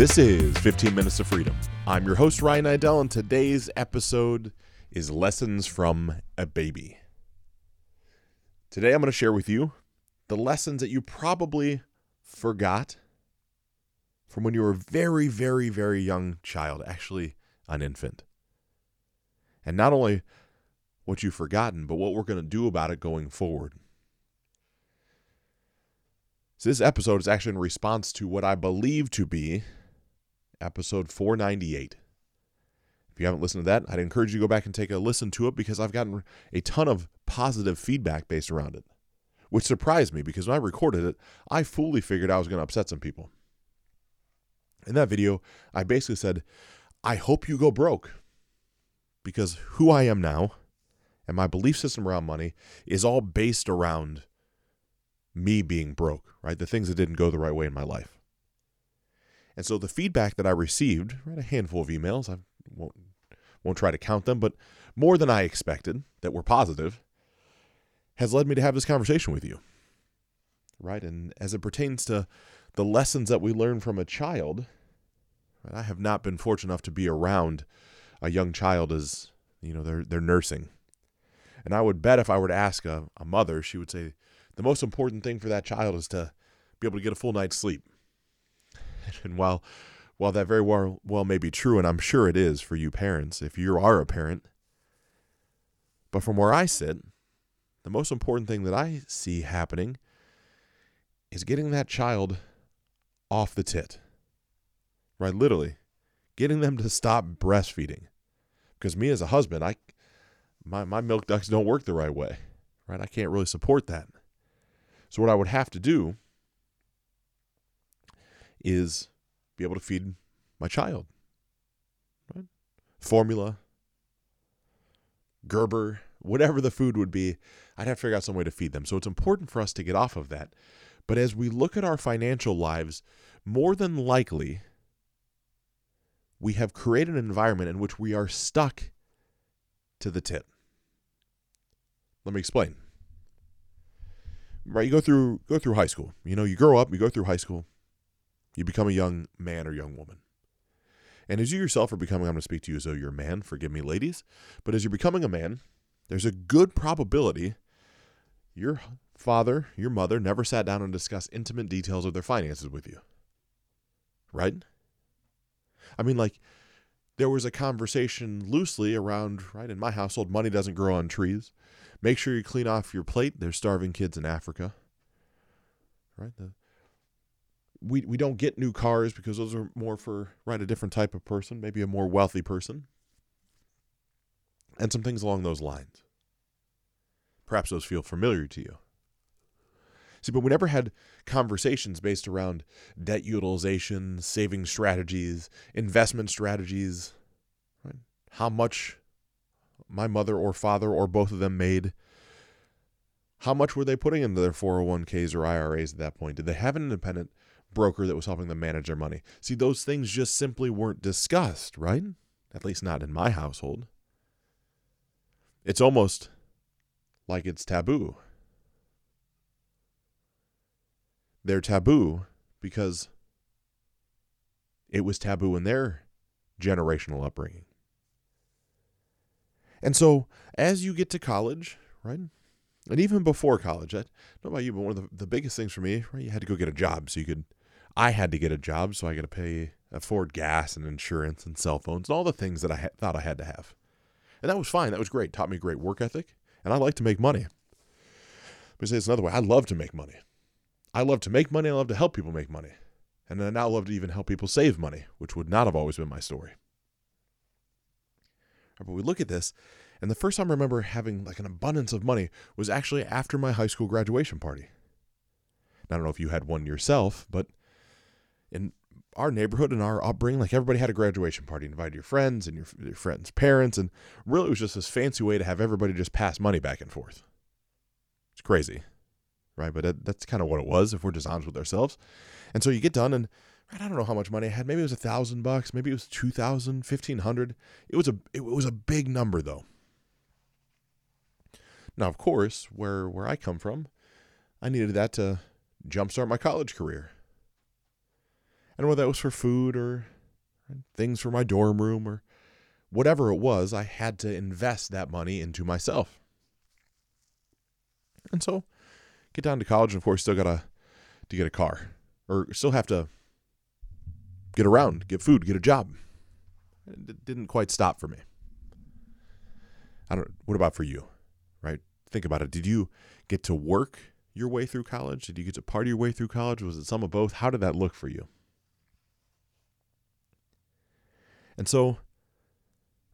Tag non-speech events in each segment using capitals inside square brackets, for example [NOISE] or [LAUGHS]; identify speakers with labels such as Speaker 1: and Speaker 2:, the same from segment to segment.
Speaker 1: This is 15 Minutes of Freedom. I'm your host, Ryan Idell, and today's episode is Lessons from a Baby. Today, I'm going to share with you the lessons that you probably forgot from when you were a very, very, very young child, actually, an infant. And not only what you've forgotten, but what we're going to do about it going forward. So, this episode is actually in response to what I believe to be episode 498. If you haven't listened to that, I'd encourage you to go back and take a listen to it because I've gotten a ton of positive feedback based around it, which surprised me because when I recorded it, I fully figured I was going to upset some people. In that video, I basically said, I hope you go broke because who I am now and my belief system around money is all based around me being broke, right? The things that didn't go the right way in my life. And so the feedback that I received, right, a handful of emails, I won't won't try to count them, but more than I expected that were positive, has led me to have this conversation with you. Right? And as it pertains to the lessons that we learn from a child, right, I have not been fortunate enough to be around a young child as, you know, they're they're nursing. And I would bet if I were to ask a, a mother, she would say the most important thing for that child is to be able to get a full night's sleep [LAUGHS] And while while that very well, well may be true, and I'm sure it is for you parents, if you are a parent, but from where I sit, the most important thing that I see happening is getting that child off the tit. Right? Literally, getting them to stop breastfeeding. Because me as a husband, I my, my milk ducts don't work the right way. Right? I can't really support that. So what I would have to do is be able to feed my child. Right? Formula, Gerber, whatever the food would be, I'd have to figure out some way to feed them. So it's important for us to get off of that. But as we look at our financial lives, more than likely, we have created an environment in which we are stuck to the tit. Let me explain. Right, you go through go through high school. You know, you grow up, you go through high school. You become a young man or young woman. And as you yourself are becoming, I'm going to speak to you as though you're a man, forgive me, ladies, but as you're becoming a man, there's a good probability your father, your mother never sat down and discussed intimate details of their finances with you. Right? I mean, like, there was a conversation loosely around, right, in my household, money doesn't grow on trees. Make sure you clean off your plate. There's starving kids in Africa. Right? The, we we don't get new cars because those are more for right a different type of person, maybe a more wealthy person. And some things along those lines. Perhaps those feel familiar to you. See, but we never had conversations based around debt utilization, saving strategies, investment strategies, right? how much my mother or father or both of them made. How much were they putting into their 401ks or IRAs at that point? Did they have an independent broker that was helping them manage their money. See, those things just simply weren't discussed, right? At least not in my household. It's almost like it's taboo. They're taboo because it was taboo in their generational upbringing. And so, as you get to college, right? And even before college, I don't know about you, but one of the, the biggest things for me, right? You had to go get a job so you could I had to get a job, so I got to pay, afford gas and insurance and cell phones and all the things that I ha- thought I had to have. And that was fine. That was great. Taught me great work ethic. And I like to make money. Let me say this another way. I love to make money. I love to make money. I love to help people make money. And I now love to even help people save money, which would not have always been my story. But we look at this, and the first time I remember having like an abundance of money was actually after my high school graduation party. I don't know if you had one yourself, but in our neighborhood and our upbringing, like everybody had a graduation party, invited your friends and your, your friends' parents, and really it was just this fancy way to have everybody just pass money back and forth. It's crazy, right? But that, that's kind of what it was if we're just honest with ourselves. And so you get done, and right, I don't know how much money I had. Maybe it was a thousand bucks, maybe it was two thousand, fifteen hundred. It was a it was a big number though. Now, of course, where where I come from, I needed that to jumpstart my college career. And whether that was for food or things for my dorm room or whatever it was, I had to invest that money into myself. And so, get down to college, and of course, still gotta to get a car, or still have to get around, get food, get a job. It didn't quite stop for me. I don't. What about for you? Right? Think about it. Did you get to work your way through college? Did you get to party your way through college? Was it some of both? How did that look for you? And so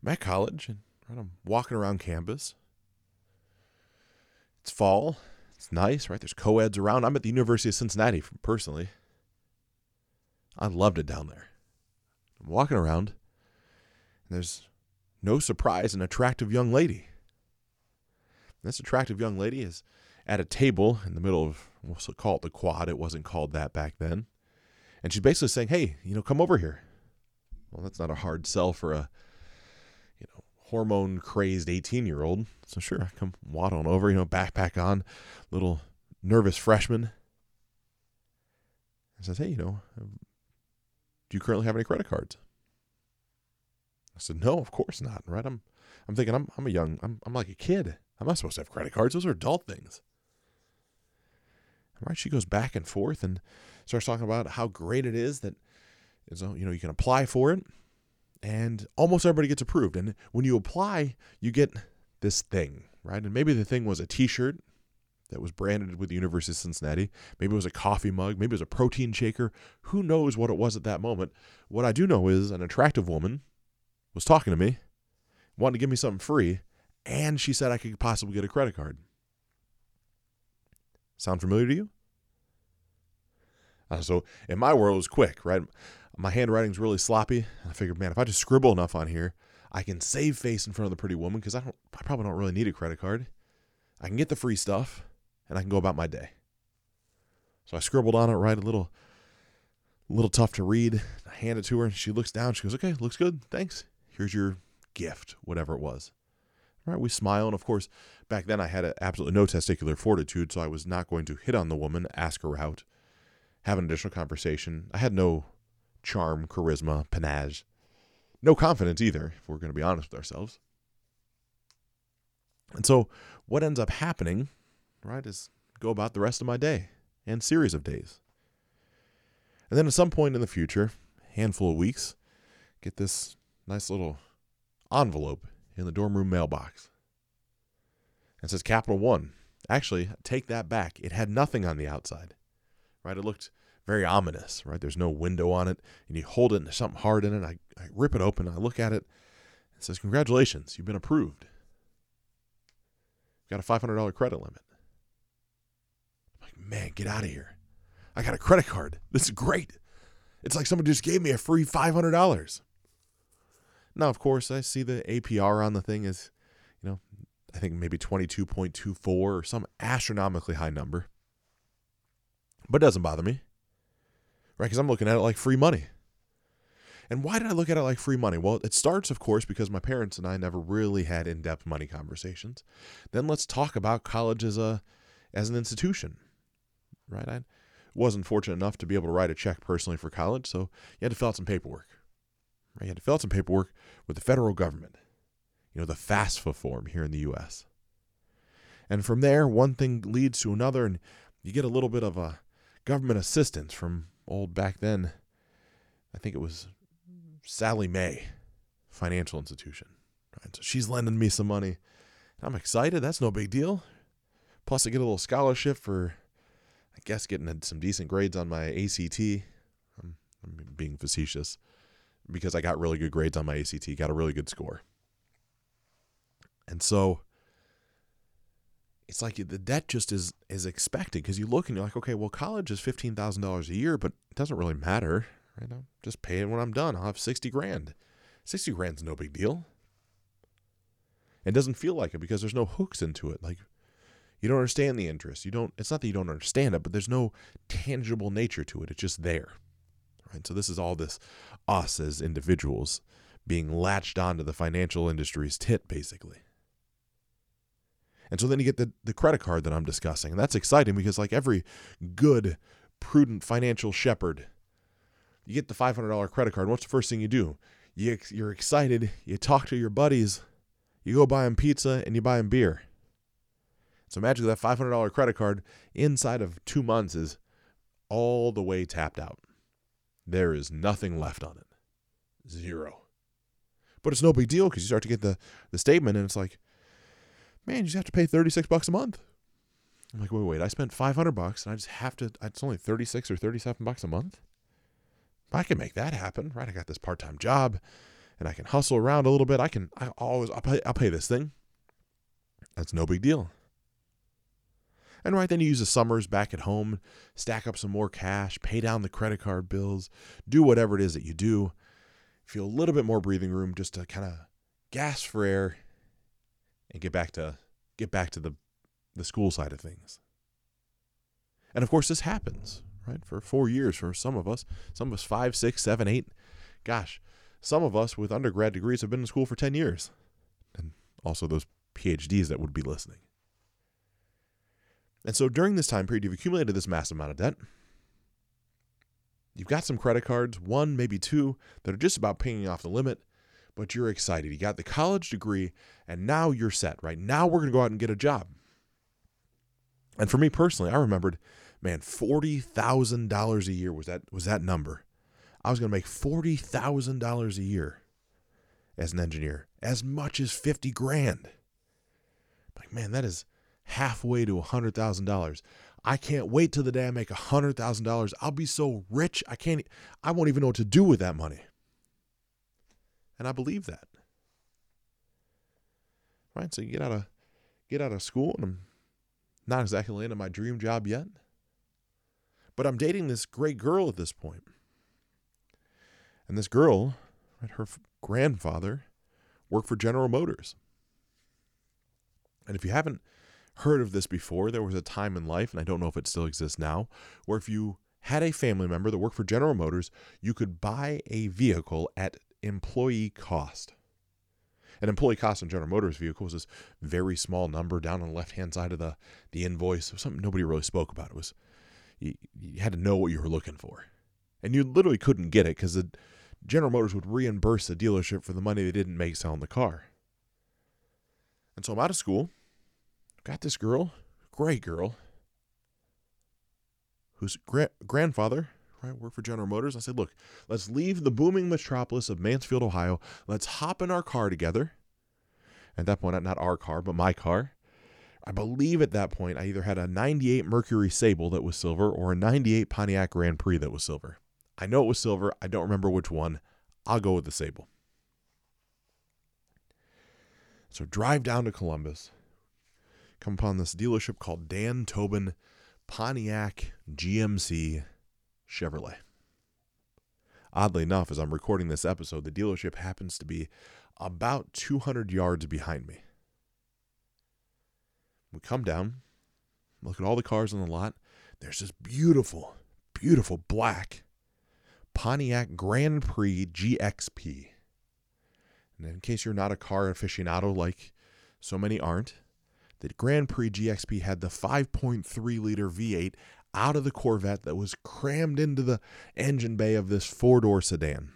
Speaker 1: I'm at college and I'm walking around campus. It's fall. It's nice, right? There's co-eds around. I'm at the University of Cincinnati personally. I loved it down there. I'm walking around, and there's no surprise an attractive young lady. This attractive young lady is at a table in the middle of, we'll call it the quad. It wasn't called that back then. And she's basically saying, hey, you know, come over here. Well, that's not a hard sell for a, you know, hormone crazed 18 year old. So sure, I come waddling over, you know, backpack on, little nervous freshman. And says, hey, you know, um, do you currently have any credit cards? I said, no, of course not. Right? I'm, I'm thinking I'm, I'm a young, I'm, I'm like a kid. I'm not supposed to have credit cards. Those are adult things. Right? She goes back and forth and starts talking about how great it is that, you know, you can apply for it, and almost everybody gets approved. And when you apply, you get this thing, right? And maybe the thing was a T-shirt that was branded with the University of Cincinnati. Maybe it was a coffee mug. Maybe it was a protein shaker. Who knows what it was at that moment? What I do know is an attractive woman was talking to me, wanted to give me something free, and she said I could possibly get a credit card. Sound familiar to you? Uh, so in my world, it was quick, right? My handwriting's really sloppy. I figured, man, if I just scribble enough on here, I can save face in front of the pretty woman because I don't, I probably don't really need a credit card. I can get the free stuff, and I can go about my day. So I scribbled on it, right? A little, little tough to read. I hand it to her, and she looks down. She goes, "Okay, looks good. Thanks. Here's your gift, whatever it was." Right? We smile, and of course, back then I had absolutely no testicular fortitude, so I was not going to hit on the woman, ask her out, have an additional conversation. I had no charm, charisma, panache, no confidence either, if we're going to be honest with ourselves. And so, what ends up happening, right, is go about the rest of my day and series of days. And then at some point in the future, handful of weeks, get this nice little envelope in the dorm room mailbox. It says Capital One. Actually, take that back. It had nothing on the outside. Right? It looked very ominous, right? There's no window on it, and you hold it and there's something hard in it. I, I rip it open, I look at it. It says, Congratulations, you've been approved. You've got a $500 credit limit. I'm like, man, get out of here. I got a credit card. This is great. It's like somebody just gave me a free $500. Now, of course, I see the APR on the thing is, you know, I think maybe 22.24 or some astronomically high number. But it doesn't bother me, right? Because I'm looking at it like free money. And why did I look at it like free money? Well, it starts, of course, because my parents and I never really had in-depth money conversations. Then let's talk about college as a as an institution, right? I wasn't fortunate enough to be able to write a check personally for college, so you had to fill out some paperwork. Right? You had to fill out some paperwork with the federal government, you know, the FAFSA form here in the U.S. And from there, one thing leads to another, and you get a little bit of a government assistance from old back then. I think it was Sallie Mae Financial Institution. Right? So she's lending me some money. I'm excited. That's no big deal. Plus, I get a little scholarship for, I guess, getting some decent grades on my ACT. I'm, I'm being facetious because I got really good grades on my ACT, got a really good score. And so it's like the debt just is is expected because you look and you're like, okay, well, college is fifteen thousand dollars a year, but it doesn't really matter, right? I'll just pay it when I'm done. I'll have sixty grand. Sixty grand's no big deal. It doesn't feel like it because there's no hooks into it. Like you don't understand the interest. You don't. It's not that you don't understand it, but there's no tangible nature to it. It's just there. Right. So this is all this us as individuals being latched onto the financial industry's tit, basically. And so then you get the, the credit card that I'm discussing. And that's exciting because, like every good, prudent financial shepherd, You get the $500 credit card. What's the first thing you do? You, you're excited. You talk to your buddies. You go buy them pizza and you buy them beer. So imagine that $500 credit card inside of two months is all the way tapped out. There is nothing left on it. Zero. But it's no big deal because you start to get the, the statement and it's like, man, you just have to pay 36 bucks a month. I'm like, wait, wait, I spent 500 bucks and I just have to, it's only 36 or 37 bucks a month. I can make that happen, right? I got this part time job and I can hustle around a little bit. I can, I always, I'll pay, I'll pay this thing. That's no big deal. And right then you use the summers back at home, stack up some more cash, pay down the credit card bills, do whatever it is that you do. Feel a little bit more breathing room just to kind of gas for air and get back to get back to the the school side of things. And of course this happens, right? For four years for some of us, some of us five, six, seven, eight. Gosh, some of us with undergrad degrees have been in school for 10 years. And also those PhDs that would be listening. And so during this time period, you've accumulated this massive amount of debt. You've got some credit cards, one, maybe two, that are just about paying off the limit, but you're excited. You got the college degree, and now you're set, right? Now we're going to go out and get a job. And for me personally, I remembered, man, $40,000 a year was that was that number. I was going to make $40,000 a year as an engineer, as much as 50 grand. Like, man, that is halfway to $100,000. I can't wait till the day I make $100,000. I'll be so rich, I can't I won't even know what to do with that money. And I believe that. Right? So you get out of get out of school and I'm not exactly landing my dream job yet. But I'm dating this great girl at this point. And this girl, right, her grandfather worked for General Motors. And if you haven't heard of this before. There was a time in life, and I don't know if it still exists now, where if you had a family member that worked for General Motors, you could buy a vehicle at employee cost. An employee cost in General Motors vehicles is very small number down on the left hand side of the, the invoice. Something nobody really spoke about. It was you, you had to know what you were looking for. And you literally couldn't get it because General Motors would reimburse the dealership for the money they didn't make selling the car. And so I'm out of school got this girl, great girl, whose gra- grandfather right, Work for General Motors. I said, look, let's leave the booming metropolis of Mansfield, Ohio. Let's hop in our car together. At that point, not our car, but my car. I believe at that point I either had a 98 Mercury Sable that was silver or a 98 Pontiac Grand Prix that was silver. I know it was silver. I don't remember which one. I'll go with the Sable. So drive down to Columbus come upon this dealership called Dan Tobin Pontiac GMC Chevrolet. Oddly enough, as I'm recording this episode, the dealership happens to be about 200 yards behind me. We come down, look at all the cars on the lot. There's this beautiful, beautiful black Pontiac Grand Prix GXP. And in case you're not a car aficionado like so many aren't, the Grand Prix GXP had the 5.3 liter V8 out of the Corvette that was crammed into the engine bay of this four door sedan.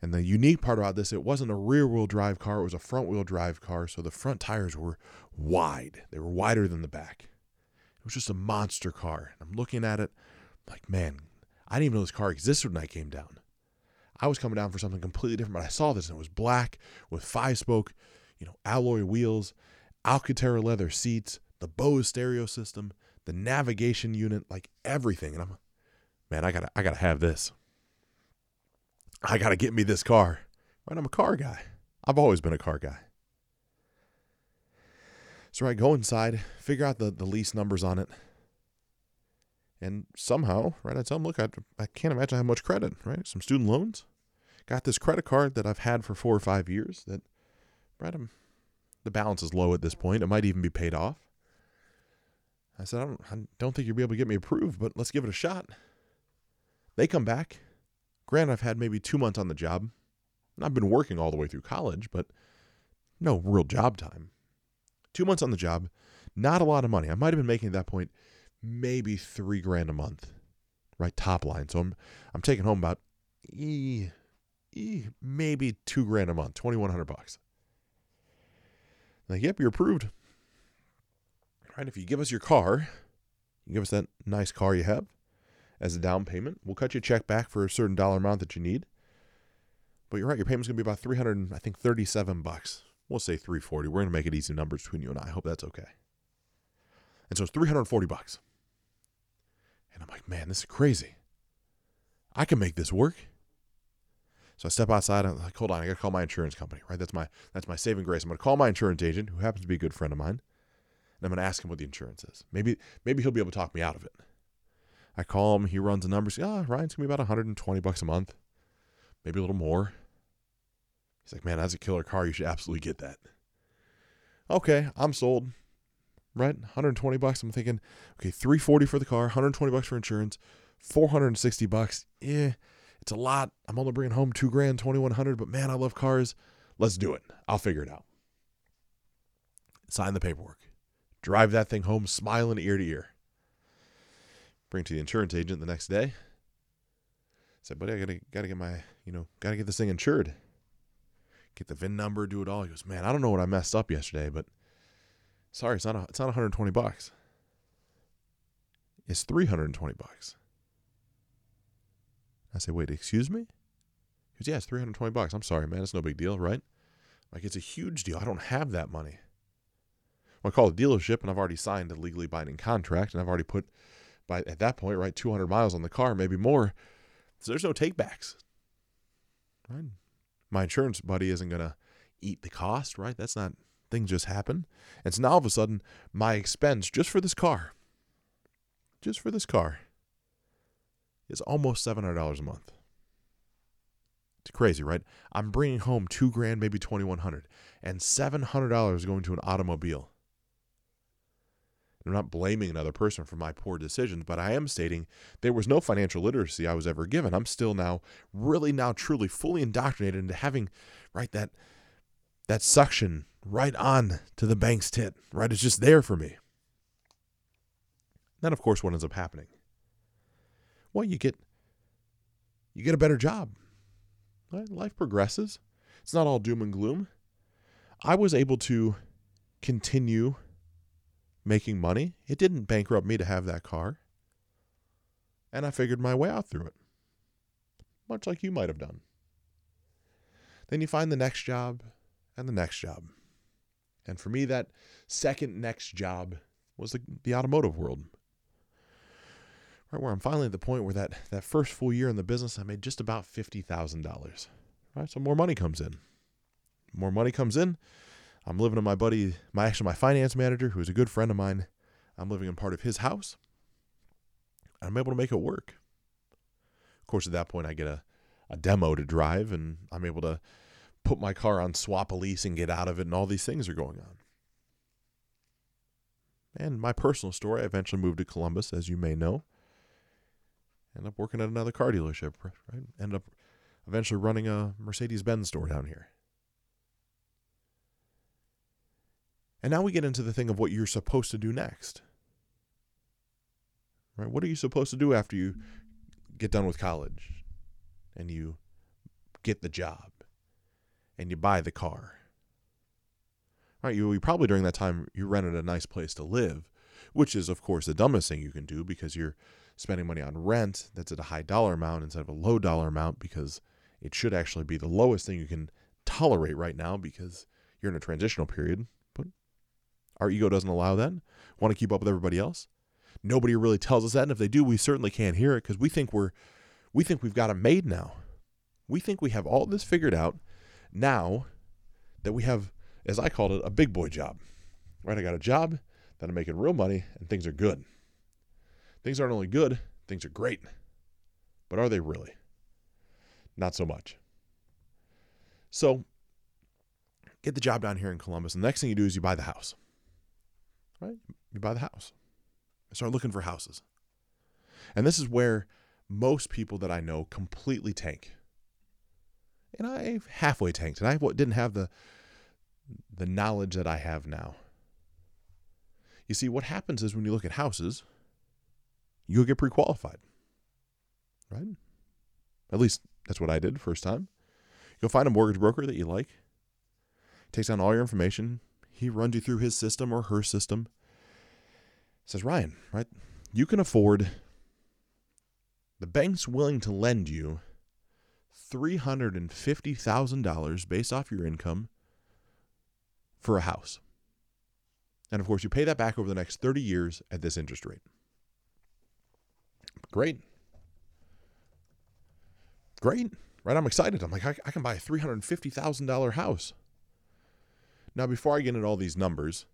Speaker 1: And the unique part about this, it wasn't a rear wheel drive car, it was a front wheel drive car. So the front tires were wide, they were wider than the back. It was just a monster car. I'm looking at it like, man, I didn't even know this car existed when I came down. I was coming down for something completely different, but I saw this and it was black with five spoke, you know, alloy wheels Alcantara leather seats, the Bose stereo system, the navigation unit, like everything. And I'm, man, I gotta, I gotta have this. I gotta get me this car. Right, I'm a car guy. I've always been a car guy. So I go inside, figure out the, the lease numbers on it. And somehow, right, I tell them, look, I, I can't imagine I have much credit, right? Some student loans. Got this credit card that I've had for four or five years that, right, I'm the balance is low at this point. It might even be paid off. I said, I don't, I don't think you'll be able to get me approved, but let's give it a shot. They come back. Grant, I've had maybe two months on the job. I've been working all the way through college, but no real job time. Two months on the job, not a lot of money. I might have been making at that point maybe three grand a month. right? Top line. So I'm I'm taking home about maybe two grand a month, twenty one hundred bucks. Like, yep, you're approved. Right? If you give us your car, you give us that nice car you have as a down payment. We'll cut you a check back for a certain dollar amount that you need. But you're right, your payment's gonna be about 300, I think 37 bucks. We'll say 340. We're gonna make it easy numbers between you and I. I hope that's okay. And so it's 340 bucks. And I'm like, man, this is crazy. I can make this work. So I step outside and I'm like, hold on, I gotta call my insurance company, right? That's my that's my saving grace. I'm gonna call my insurance agent, who happens to be a good friend of mine, and I'm gonna ask him what the insurance is. Maybe maybe he'll be able to talk me out of it. I call him, he runs the numbers. Yeah, Ryan's gonna be about 120 bucks a month, maybe a little more. He's like, man, that's a killer car. You should absolutely get that. Okay, I'm sold. Right, 120 bucks. I'm thinking, okay, 340 for the car, 120 bucks for insurance, 460 bucks. Yeah it's a lot. I'm only bringing home two grand, 2100, but man, I love cars. Let's do it. I'll figure it out. Sign the paperwork. Drive that thing home smiling ear to ear. Bring to the insurance agent the next day. Said, buddy, I gotta gotta get my, you know, gotta get this thing insured. Get the VIN number, do it all. He goes, Man, I don't know what I messed up yesterday, but sorry, it's not a, it's not 120 bucks. It's 320 bucks. I say, wait, excuse me? He goes, yeah, it's 320 bucks. I'm sorry, man. It's no big deal, right? Like, it's a huge deal. I don't have that money. I call the dealership, and I've already signed a legally binding contract, and I've already put, by at that point, right, 200 miles on the car, maybe more. So there's no takebacks. Right? My insurance buddy isn't going to eat the cost, right? That's not, things just happen. And so now all of a sudden, my expense just for this car, just for this car, is almost $700 a month. It's crazy, right? I'm bringing home two grand, maybe 2100 and $700 going to an automobile. I'm not blaming another person for my poor decisions, but I am stating there was no financial literacy I was ever given. I'm still now really now truly fully indoctrinated into having right that that suction right on to the bank's tit. Right? It's just there for me. Then of course what ends up happening? well, you get you get a better job. Right? Life progresses. It's not all doom and gloom. I was able to continue making money. It didn't bankrupt me to have that car. And I figured my way out through it, much like you might have done. Then you find the next job and the next job. And for me, that second next job was the, the automotive world right where I'm finally at the point where that, that first full year in the business, I made just about $50,000. Right? So more money comes in. More money comes in. I'm living in my buddy, my actually my finance manager, who is a good friend of mine. I'm living in part of his house. I'm able to make it work. Of course, at that point, I get a, a demo to drive, and I'm able to put my car on Swapalease and get out of it, and all these things are going on. And my personal story, I eventually moved to Columbus, as you may know. End up working at another car dealership, right? End up eventually running a Mercedes Benz store down here. And now we get into the thing of what you're supposed to do next. Right? What are you supposed to do after you get done with college and you get the job and you buy the car? Right? You, probably during that time you rented a nice place to live, which is of course the dumbest thing you can do because you're spending money on rent that's at a high dollar amount instead of a low dollar amount because it should actually be the lowest thing you can tolerate right now because you're in a transitional period. Our ego doesn't allow that. Want to keep up with everybody else. Nobody really tells us that, and if they do, we certainly can't hear it because we think we're we think we've got it made now. We think we have all this figured out now that we have, as I called it, a big boy job. Right? I got a job that I'm making real money and things are good. Things aren't only good, things are great. But are they really? Not so much. So, get the job down here in Columbus. And the next thing you do is you buy the house. Right? You buy the house. I start looking for houses. And this is where most people that I know completely tank. And I halfway tanked. And I didn't have the the knowledge that I have now. You see, what happens is when you look at houses, you'll get pre qualified. right? At least that's what I did first time. You'll find a mortgage broker that you like. Takes down all your information. He runs you through his system or her system. Says, Ryan, right? You can afford, the bank's willing to lend you $350,000 based off your income for a house. And of course, you pay that back over the next 30 years at this interest rate. Great. Great. Right? I'm excited. I'm like, I, I can buy a $350,000 house. Now, before I get into all these numbers,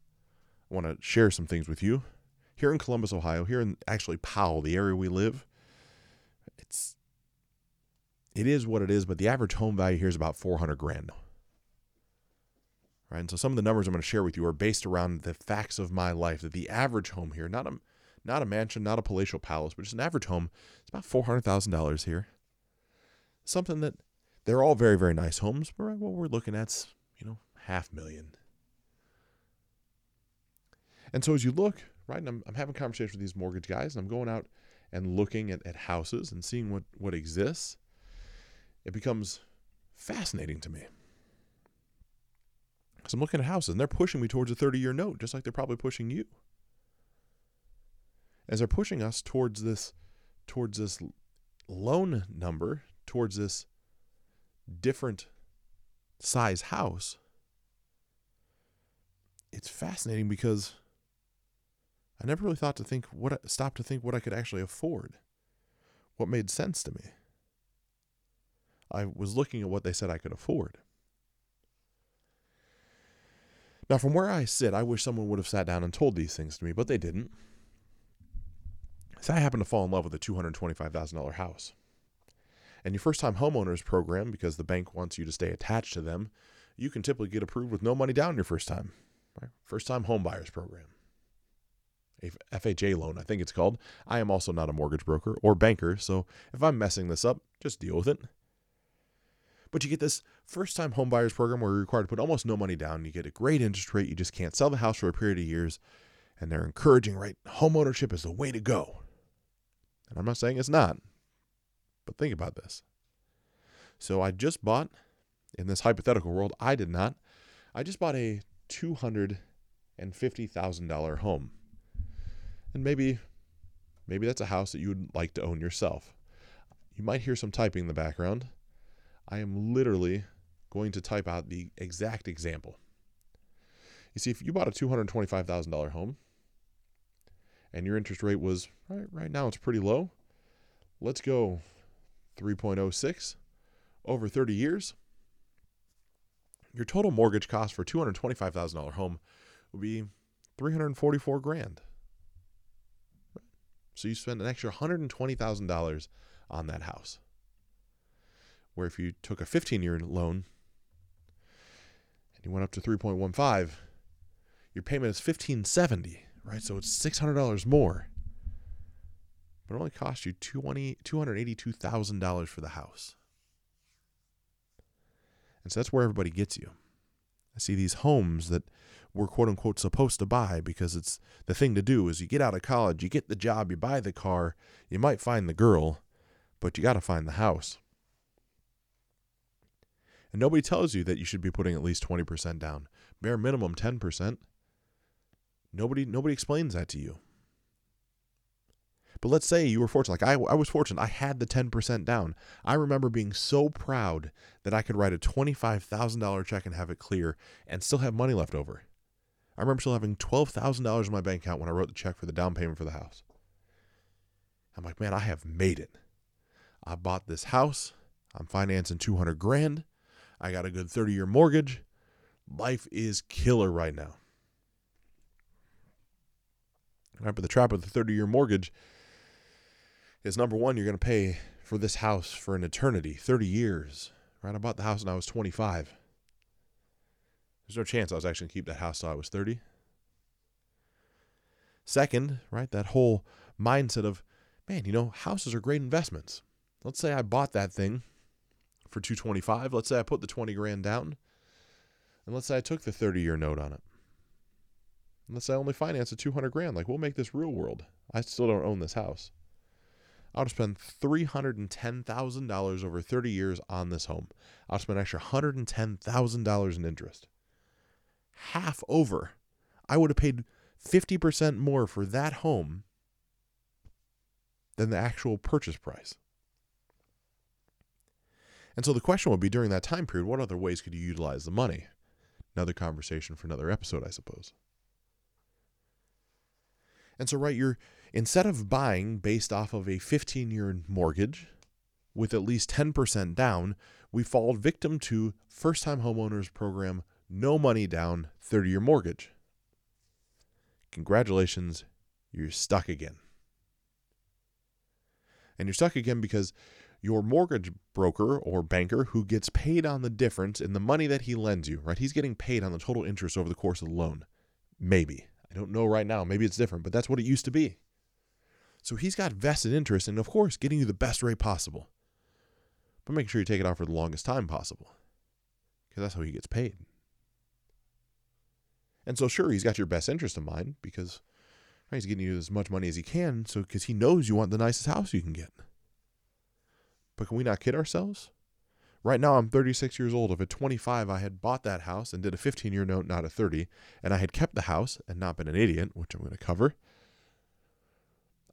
Speaker 1: I want to share some things with you. Here in Columbus, Ohio, here in actually Powell, the area we live, it's it is what it is, but the average home value here is about 400 grand. Right? And so some of the numbers I'm going to share with you are based around the facts of my life that the average home here, not a not a mansion, not a palatial palace, but just an average home, it's about $400,000 here. Something that they're all very very nice homes, but right, what we're looking at's, you know, half million. And so as you look, right, and I'm, I'm having conversations with these mortgage guys, and I'm going out and looking at, at houses and seeing what, what exists, it becomes fascinating to me. Because I'm looking at houses and they're pushing me towards a 30 year note, just like they're probably pushing you. As they're pushing us towards this, towards this loan number, towards this different size house, it's fascinating because I never really thought to think what stopped to think what I could actually afford, what made sense to me. I was looking at what they said I could afford. Now, from where I sit, I wish someone would have sat down and told these things to me, but they didn't. So I happened to fall in love with a $225,000 house. And your first time homeowners program, because the bank wants you to stay attached to them, you can typically get approved with no money down your first time. Right? First time home buyers program. A FHA loan, I think it's called. I am also not a mortgage broker or banker, so if I'm messing this up, just deal with it. But you get this first time home buyers program where you're required to put almost no money down. You get a great interest rate. You just can't sell the house for a period of years. And they're encouraging, right? Home ownership is the way to go. And I'm not saying it's not, but think about this. So I just bought, in this hypothetical world, I did not. I just bought a $250,000 home. And maybe maybe that's a house that you would like to own yourself. You might hear some typing in the background. I am literally going to type out the exact example. You see, if you bought a $225,000 home and your interest rate was right, right now it's pretty low, let's go 3.06 over 30 years. Your total mortgage cost for a $225,000 home would be 344 grand. So you spend an extra $120,000 on that house. Where if you took a 15 year loan and you went up to 3.15 your payment is 1570 right? So it's $600 more. But it only cost you 20, $282,000 for the house and so that's where everybody gets you i see these homes that we're quote unquote supposed to buy because it's the thing to do is you get out of college you get the job you buy the car you might find the girl but you got to find the house and nobody tells you that you should be putting at least 20% down. Bare minimum 10%. Nobody nobody explains that to you. But let's say you were fortunate. Like I, I was fortunate. I had the 10% down. I remember being so proud that I could write a $25,000 check and have it clear and still have money left over. I remember still having $12,000 in my bank account when I wrote the check for the down payment for the house. I'm like, man, I have made it. I bought this house. I'm financing 200 grand. I got a good 30 year mortgage. Life is killer right now. Right, but the trap of the 30 year mortgage is number one, you're going to pay for this house for an eternity 30 years. Right? I bought the house when I was 25. There's no chance I was actually going to keep that house till I was 30. Second, right, that whole mindset of, man, you know, houses are great investments. Let's say I bought that thing for 225. Let's say I put the 20 grand down. And let's say I took the 30 year note on it. And let's say I only finance a 200 grand. Like, we'll make this real world. I still don't own this house. I would spend $310,000 over 30 years on this home. I would spend an extra $110,000 in interest. Half over. I would have paid 50% more for that home than the actual purchase price. And so the question would be during that time period, what other ways could you utilize the money? Another conversation for another episode, I suppose. And so, right, you're instead of buying based off of a 15 year mortgage with at least 10% down, we fall victim to first time homeowners program, no money down, 30 year mortgage. Congratulations, you're stuck again. And you're stuck again because your mortgage broker or banker who gets paid on the difference in the money that he lends you, right? He's getting paid on the total interest over the course of the loan. Maybe. I don't know right now. Maybe it's different, but that's what it used to be. So he's got vested interest in, of course, getting you the best rate possible, but making sure you take it out for the longest time possible because that's how he gets paid. And so, sure, he's got your best interest in mind because right, he's getting you as much money as he can, so because he knows you want the nicest house you can get. But can we not kid ourselves? Right now, I'm 36 years old. If at 25 I had bought that house and did a 15 year note, not a 30, and I had kept the house and not been an idiot, which I'm going to cover,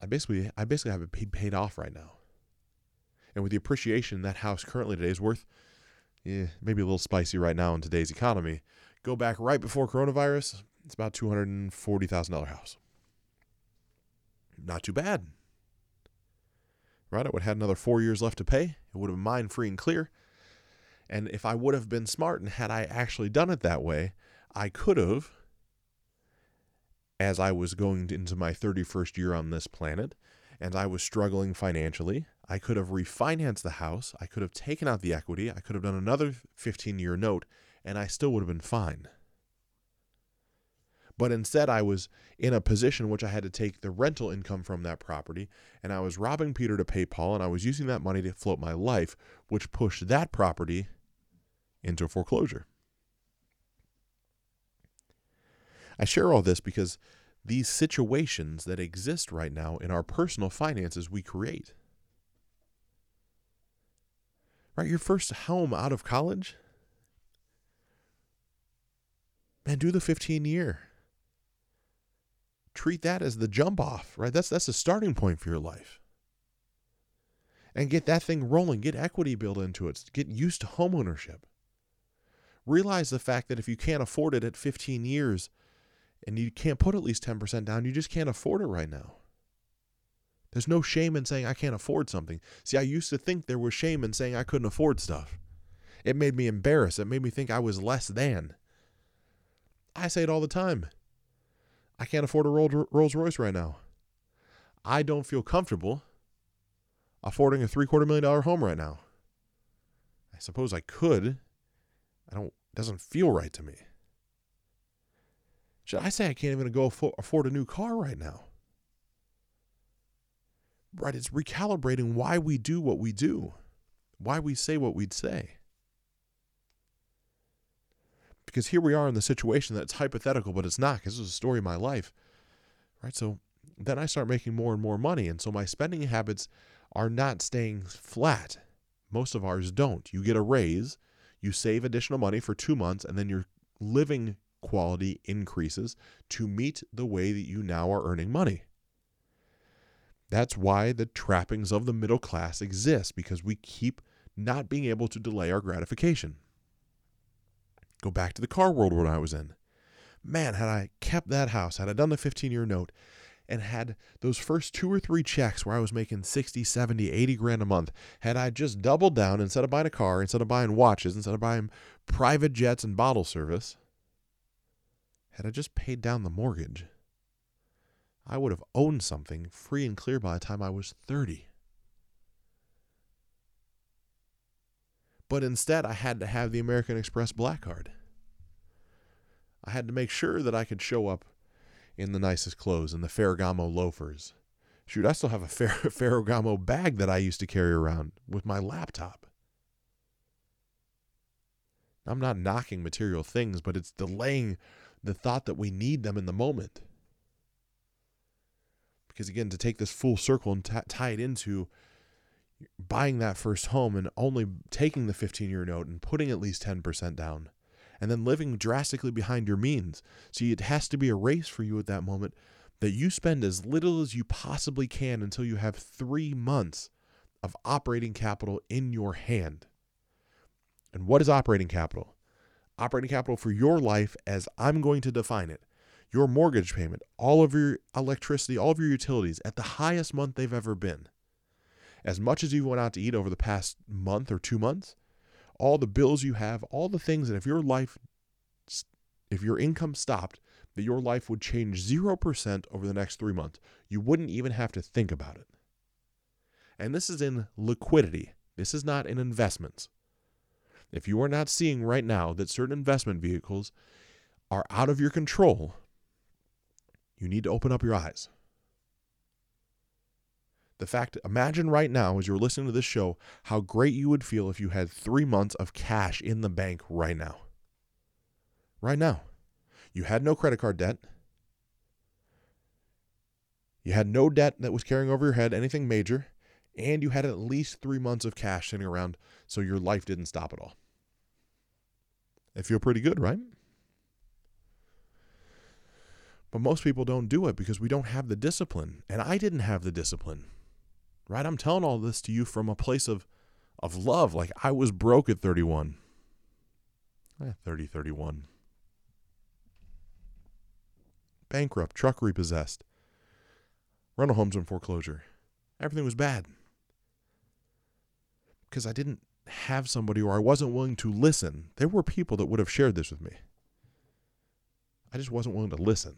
Speaker 1: I basically I basically have it paid, off right now. And with the appreciation that house currently today is worth, yeah, maybe a little spicy right now in today's economy. Go back right before coronavirus, it's about two hundred and forty thousand dollar house. Not too bad. Right? I would have had another four years left to pay. It would have been mine free and clear. And if I would have been smart and had I actually done it that way, I could have as I was going into my 31st year on this planet and I was struggling financially, I could have refinanced the house. I could have taken out the equity. I could have done another 15 year note, and I still would have been fine. But instead, I was in a position which I had to take the rental income from that property, and I was robbing Peter to pay Paul, and I was using that money to float my life, which pushed that property into foreclosure. I share all this because these situations that exist right now in our personal finances we create. Right, your first home out of college? Man, do the 15 year. Treat that as the jump off, right? That's that's the starting point for your life. And get that thing rolling, get equity built into it, get used to home ownership. Realize the fact that if you can't afford it at 15 years, and you can't put at least 10% down, you just can't afford it right now. There's no shame in saying I can't afford something. See, I used to think there was shame in saying I couldn't afford stuff. It made me embarrassed. It made me think I was less than. I say it all the time. I can't afford a Rolls Royce right now. I don't feel comfortable affording a three quarter million dollar home right now. I suppose I could. I don't. It doesn't feel right to me. Should I say I can't even go afford a new car right now? Right, it's recalibrating why we do what we do, why we say what we'd say. Because here we are in the situation that's hypothetical, but it's not, because this is a story of my life. Right? So then I start making more and more money. And so my spending habits are not staying flat. Most of ours don't. You get a raise, you save additional money for two months, and then you're living quality increases to meet the way that you now are earning money. That's why the trappings of the middle class exist because we keep not being able to delay our gratification. Go back to the car world when I was in. Man, had I kept that house, had I done the 15 year note, and had those first two or three checks where I was making 60, 70, 80 grand a month, had I just doubled down instead of buying a car, instead of buying watches, instead of buying private jets and bottle service, had I just paid down the mortgage, I would have owned something free and clear by the time I was 30. But instead, I had to have the American Express Black Card. I had to make sure that I could show up in the nicest clothes and the Ferragamo loafers. Shoot, I still have a [LAUGHS] Ferragamo bag that I used to carry around with my laptop. I'm not knocking material things, but it's delaying the thought that we need them in the moment. Because again, to take this full circle and t- tie it into buying that first home and only taking the 15 year note and putting at least 10% down and then living drastically behind your means. See, it has to be a race for you at that moment that you spend as little as you possibly can until you have three months of operating capital in your hand. And what is operating capital? Operating capital for your life, as I'm going to define it, your mortgage payment, all of your electricity, all of your utilities at the highest month they've ever been. As much as you went out to eat over the past month or two months, all the bills you have, all the things that if your life, if your income stopped, that your life would change 0% over the next three months. You wouldn't even have to think about it. And this is in liquidity. This is not in investments. If you are not seeing right now that certain investment vehicles are out of your control, you need to open up your eyes. The fact, imagine right now as you're listening to this show, how great you would feel if you had three months of cash in the bank right now. Right now. You had no credit card debt. You had no debt that was carrying over your head, anything major. And you had at least three months of cash sitting around so your life didn't stop at all. I feel pretty good, right? But most people don't do it because we don't have the discipline. And I didn't have the discipline. Right? I'm telling all this to you from a place of of love. Like I was broke at 31. Eh, 30, 31 bankrupt, truck repossessed, rental homes in foreclosure. Everything was bad. Because I didn't have somebody or I wasn't willing to listen. There were people that would have shared this with me. I just wasn't willing to listen.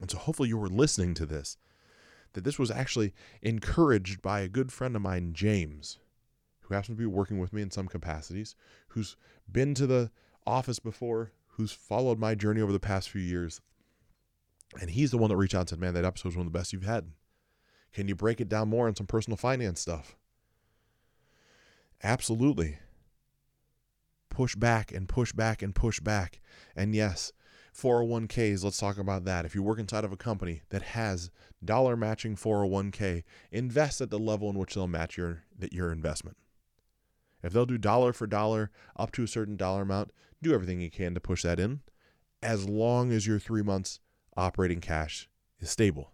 Speaker 1: And so hopefully you were listening to this. That this was actually encouraged by a good friend of mine, James, who happens to be working with me in some capacities, who's been to the office before, who's followed my journey over the past few years, and he's the one that reached out and said, Man, that episode was one of the best you've had. Can you break it down more on some personal finance stuff? Absolutely. Push back and push back and push back. And yes, 401ks, let's talk about that. If you work inside of a company that has dollar matching 401k, invest at the level in which they'll match your your investment. If they'll do dollar for dollar up to a certain dollar amount, do everything you can to push that in as long as your 3 months operating cash is stable.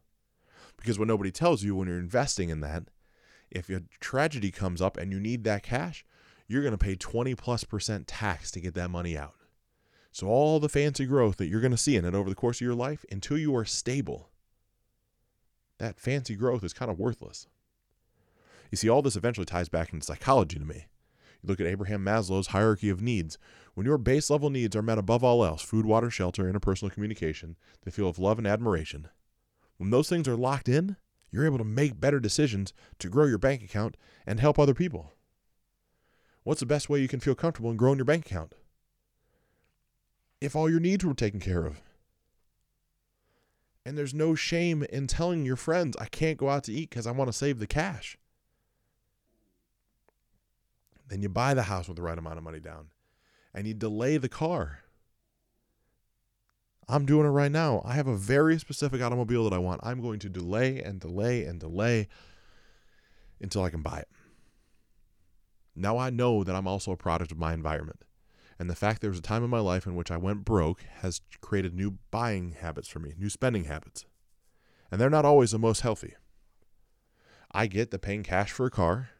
Speaker 1: Because what nobody tells you when you're investing in that, if a tragedy comes up and you need that cash, you're going to pay 20 plus percent tax to get that money out. So, all the fancy growth that you're going to see in it over the course of your life, until you are stable, that fancy growth is kind of worthless. You see, all this eventually ties back into psychology to me. You look at Abraham Maslow's hierarchy of needs. When your base level needs are met above all else food, water, shelter, interpersonal communication, the feel of love and admiration when those things are locked in, you're able to make better decisions to grow your bank account and help other people. What's the best way you can feel comfortable in growing your bank account? If all your needs were taken care of. And there's no shame in telling your friends, I can't go out to eat because I want to save the cash. Then you buy the house with the right amount of money down and you delay the car. I'm doing it right now. I have a very specific automobile that I want. I'm going to delay and delay and delay until I can buy it. Now I know that I'm also a product of my environment. And the fact there was a time in my life in which I went broke has created new buying habits for me, new spending habits. And they're not always the most healthy. I get that paying cash for a car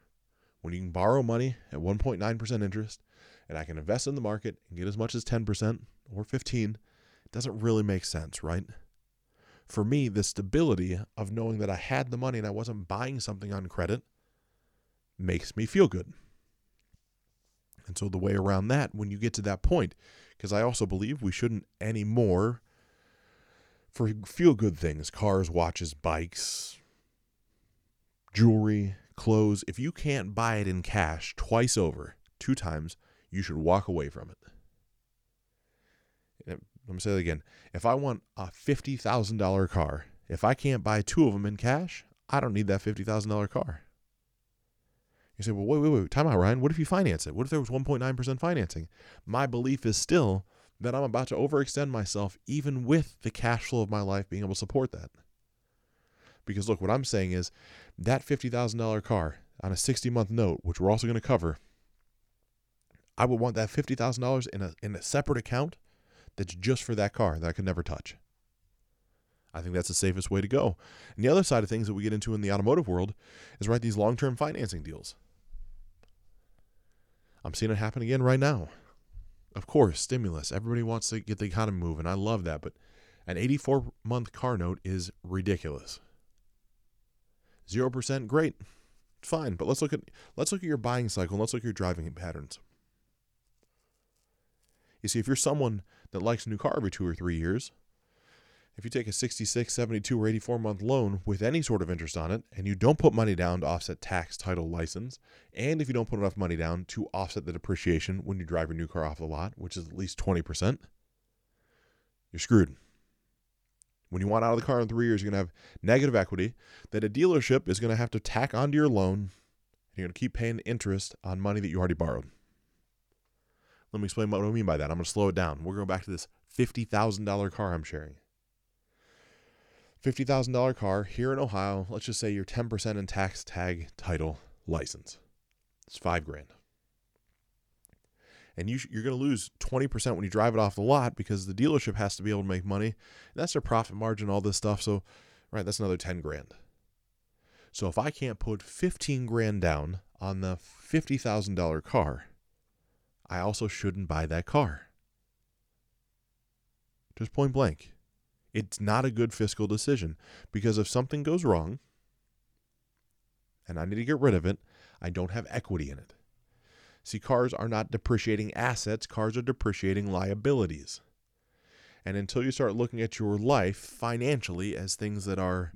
Speaker 1: when you can borrow money at 1.9% interest and I can invest in the market and get as much as 10% or 15 doesn't really make sense, right? For me, the stability of knowing that I had the money and I wasn't buying something on credit makes me feel good. And so the way around that when you get to that point because I also believe we shouldn't anymore for feel good things, cars, watches, bikes, jewelry, clothes, if you can't buy it in cash twice over, two times, you should walk away from it. Let me say that again. If I want a $50,000 car, if I can't buy two of them in cash, I don't need that $50,000 car. You say, well, wait, wait, wait, time out, Ryan. What if you finance it? What if there was 1.9% financing? My belief is still that I'm about to overextend myself, even with the cash flow of my life being able to support that Because look, what I'm saying is that $50,000 car on a 60 month note, which we're also going to cover, I would want that $50,000 in a, in a separate account that's just for that car that I could never touch. I think that's the safest way to go. And the other side of things that we get into in the automotive world is right these long term financing deals. I'm seeing it happen again right now. Of course, stimulus. Everybody wants to get the economy moving. I love that. But an 84 month car note is ridiculous. 0% great. Fine, but let's look at let's look at your buying cycle and let's look at your driving patterns. You see, if you're someone that likes a new car every 2 or 3 years, if you take a 66, 72, or 84 month loan with any sort of interest on it, and you don't put money down to offset tax, title, license, and if you don't put enough money down to offset the depreciation when you drive your new car off the lot, which is at least 20%, you're screwed. When you want out of the car in three years, you're going to have negative equity that a dealership is going to have to tack onto your loan. And you're going to keep paying interest on money that you already borrowed. Let me explain what I mean by that. I'm going to slow it down. We're going back to this $50,000 car I'm sharing. $50,000 car here in Ohio, let's just say you're 10% in tax tag title license. It's five grand. And you, you're going to lose 20% when you drive it off the lot because the dealership has to be able to make money. That's their profit margin, all this stuff. So, right, that's another 10 grand. So if I can't put 15 grand down on the $50,000 car, I also shouldn't buy that car. Just point blank. It's not a good fiscal decision because if something goes wrong and I need to get rid of it, I don't have equity in it. See, cars are not depreciating assets, cars are depreciating liabilities. And until you start looking at your life financially as things that are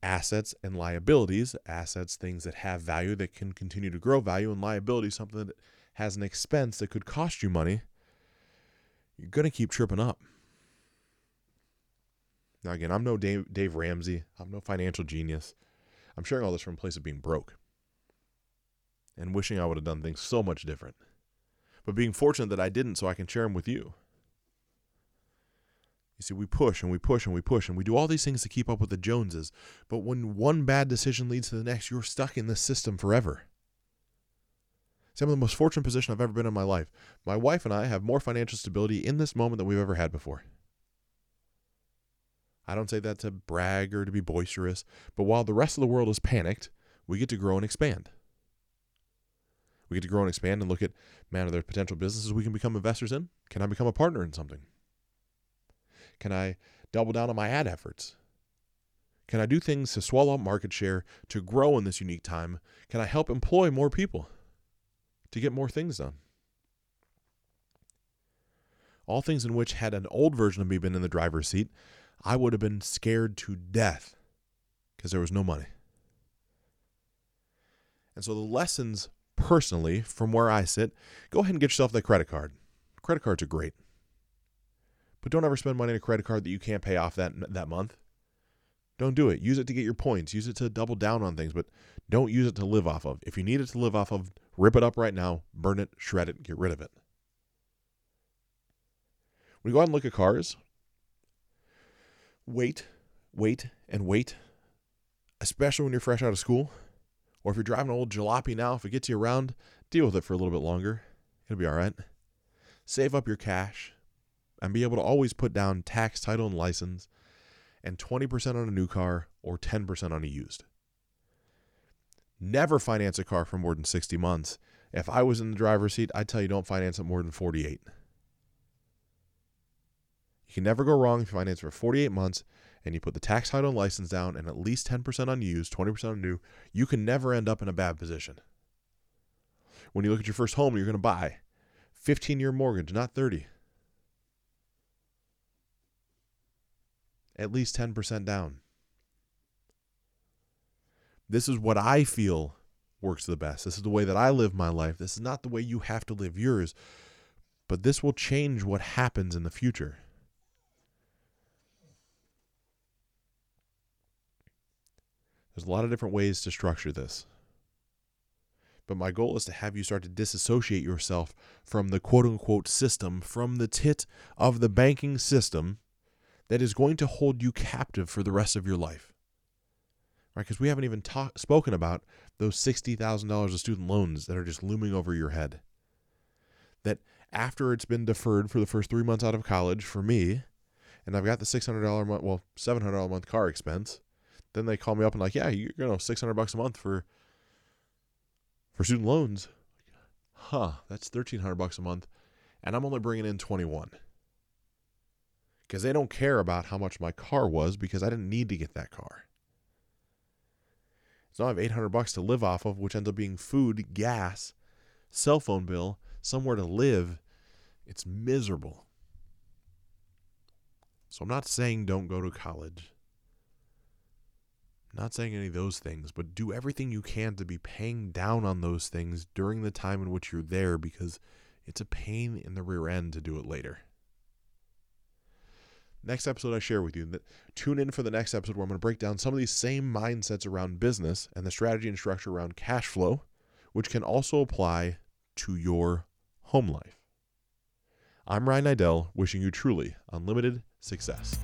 Speaker 1: assets and liabilities, assets, things that have value that can continue to grow value, and liabilities, something that has an expense that could cost you money, you're going to keep tripping up. Now, again, I'm no Dave, Dave Ramsey. I'm no financial genius. I'm sharing all this from a place of being broke and wishing I would have done things so much different. But being fortunate that I didn't so I can share them with you. You see, we push and we push and we push and we do all these things to keep up with the Joneses. But when one bad decision leads to the next, you're stuck in this system forever. See, I'm in the most fortunate position I've ever been in my life. My wife and I have more financial stability in this moment than we've ever had before. I don't say that to brag or to be boisterous, but while the rest of the world is panicked, we get to grow and expand. We get to grow and expand and look at, man, are there potential businesses we can become investors in? Can I become a partner in something? Can I double down on my ad efforts? Can I do things to swallow up market share, to grow in this unique time? Can I help employ more people to get more things done? All things in which, had an old version of me been in the driver's seat, I would have been scared to death because there was no money. And so the lessons personally from where I sit, go ahead and get yourself that credit card. Credit cards are great. But don't ever spend money on a credit card that you can't pay off that that month. Don't do it. Use it to get your points. Use it to double down on things, but don't use it to live off of. If you need it to live off of, rip it up right now, burn it, shred it, get rid of it. When you go out and look at cars, wait, wait, and wait, especially when you're fresh out of school. Or if you're driving an old jalopy now, if it gets you around, deal with it for a little bit longer. It'll be all right. Save up your cash and be able to always put down tax, title, and license and 20% on a new car or 10% on a used. Never finance a car for more than 60 months. If I was in the driver's seat, I'd tell you don't finance it more than 48. You can never go wrong if you finance for 48 months and you put the tax title and license down and at least 10% on used, 20% on new. You can never end up in a bad position. When you look at your first home you're going to buy, 15 year mortgage, not 30. At least 10% down. This is what I feel works the best. This is the way that I live my life. This is not the way you have to live yours, but this will change what happens in the future. There's a lot of different ways to structure this. But my goal is to have you start to disassociate yourself from the quote unquote system, from the tit of the banking system that is going to hold you captive for the rest of your life. Right? Because we haven't even talk, spoken about those $60,000 of student loans that are just looming over your head. That after it's been deferred for the first three months out of college for me, and I've got the $600 month, well, $700 a month car expense, then they call me up and like, yeah, you're you know 600 bucks a month for for student loans. Huh, that's 1300 bucks a month, and I'm only bringing in 21 because they don't care about how much my car was because I didn't need to get that car. So I have 800 bucks to live off of, which ends up being food, gas, cell phone bill, somewhere to live. It's miserable. So I'm not saying don't go to college. I'm not saying any of those things, but do everything you can to be paying down on those things during the time in which you're there because it's a pain in the rear end to do it later next episode I share with you. Tune in for the next episode where I'm going to break down some of these same mindsets around business and the strategy and structure around cash flow, which can also apply to your home life. I'm Ryan Niddel, wishing you truly unlimited success.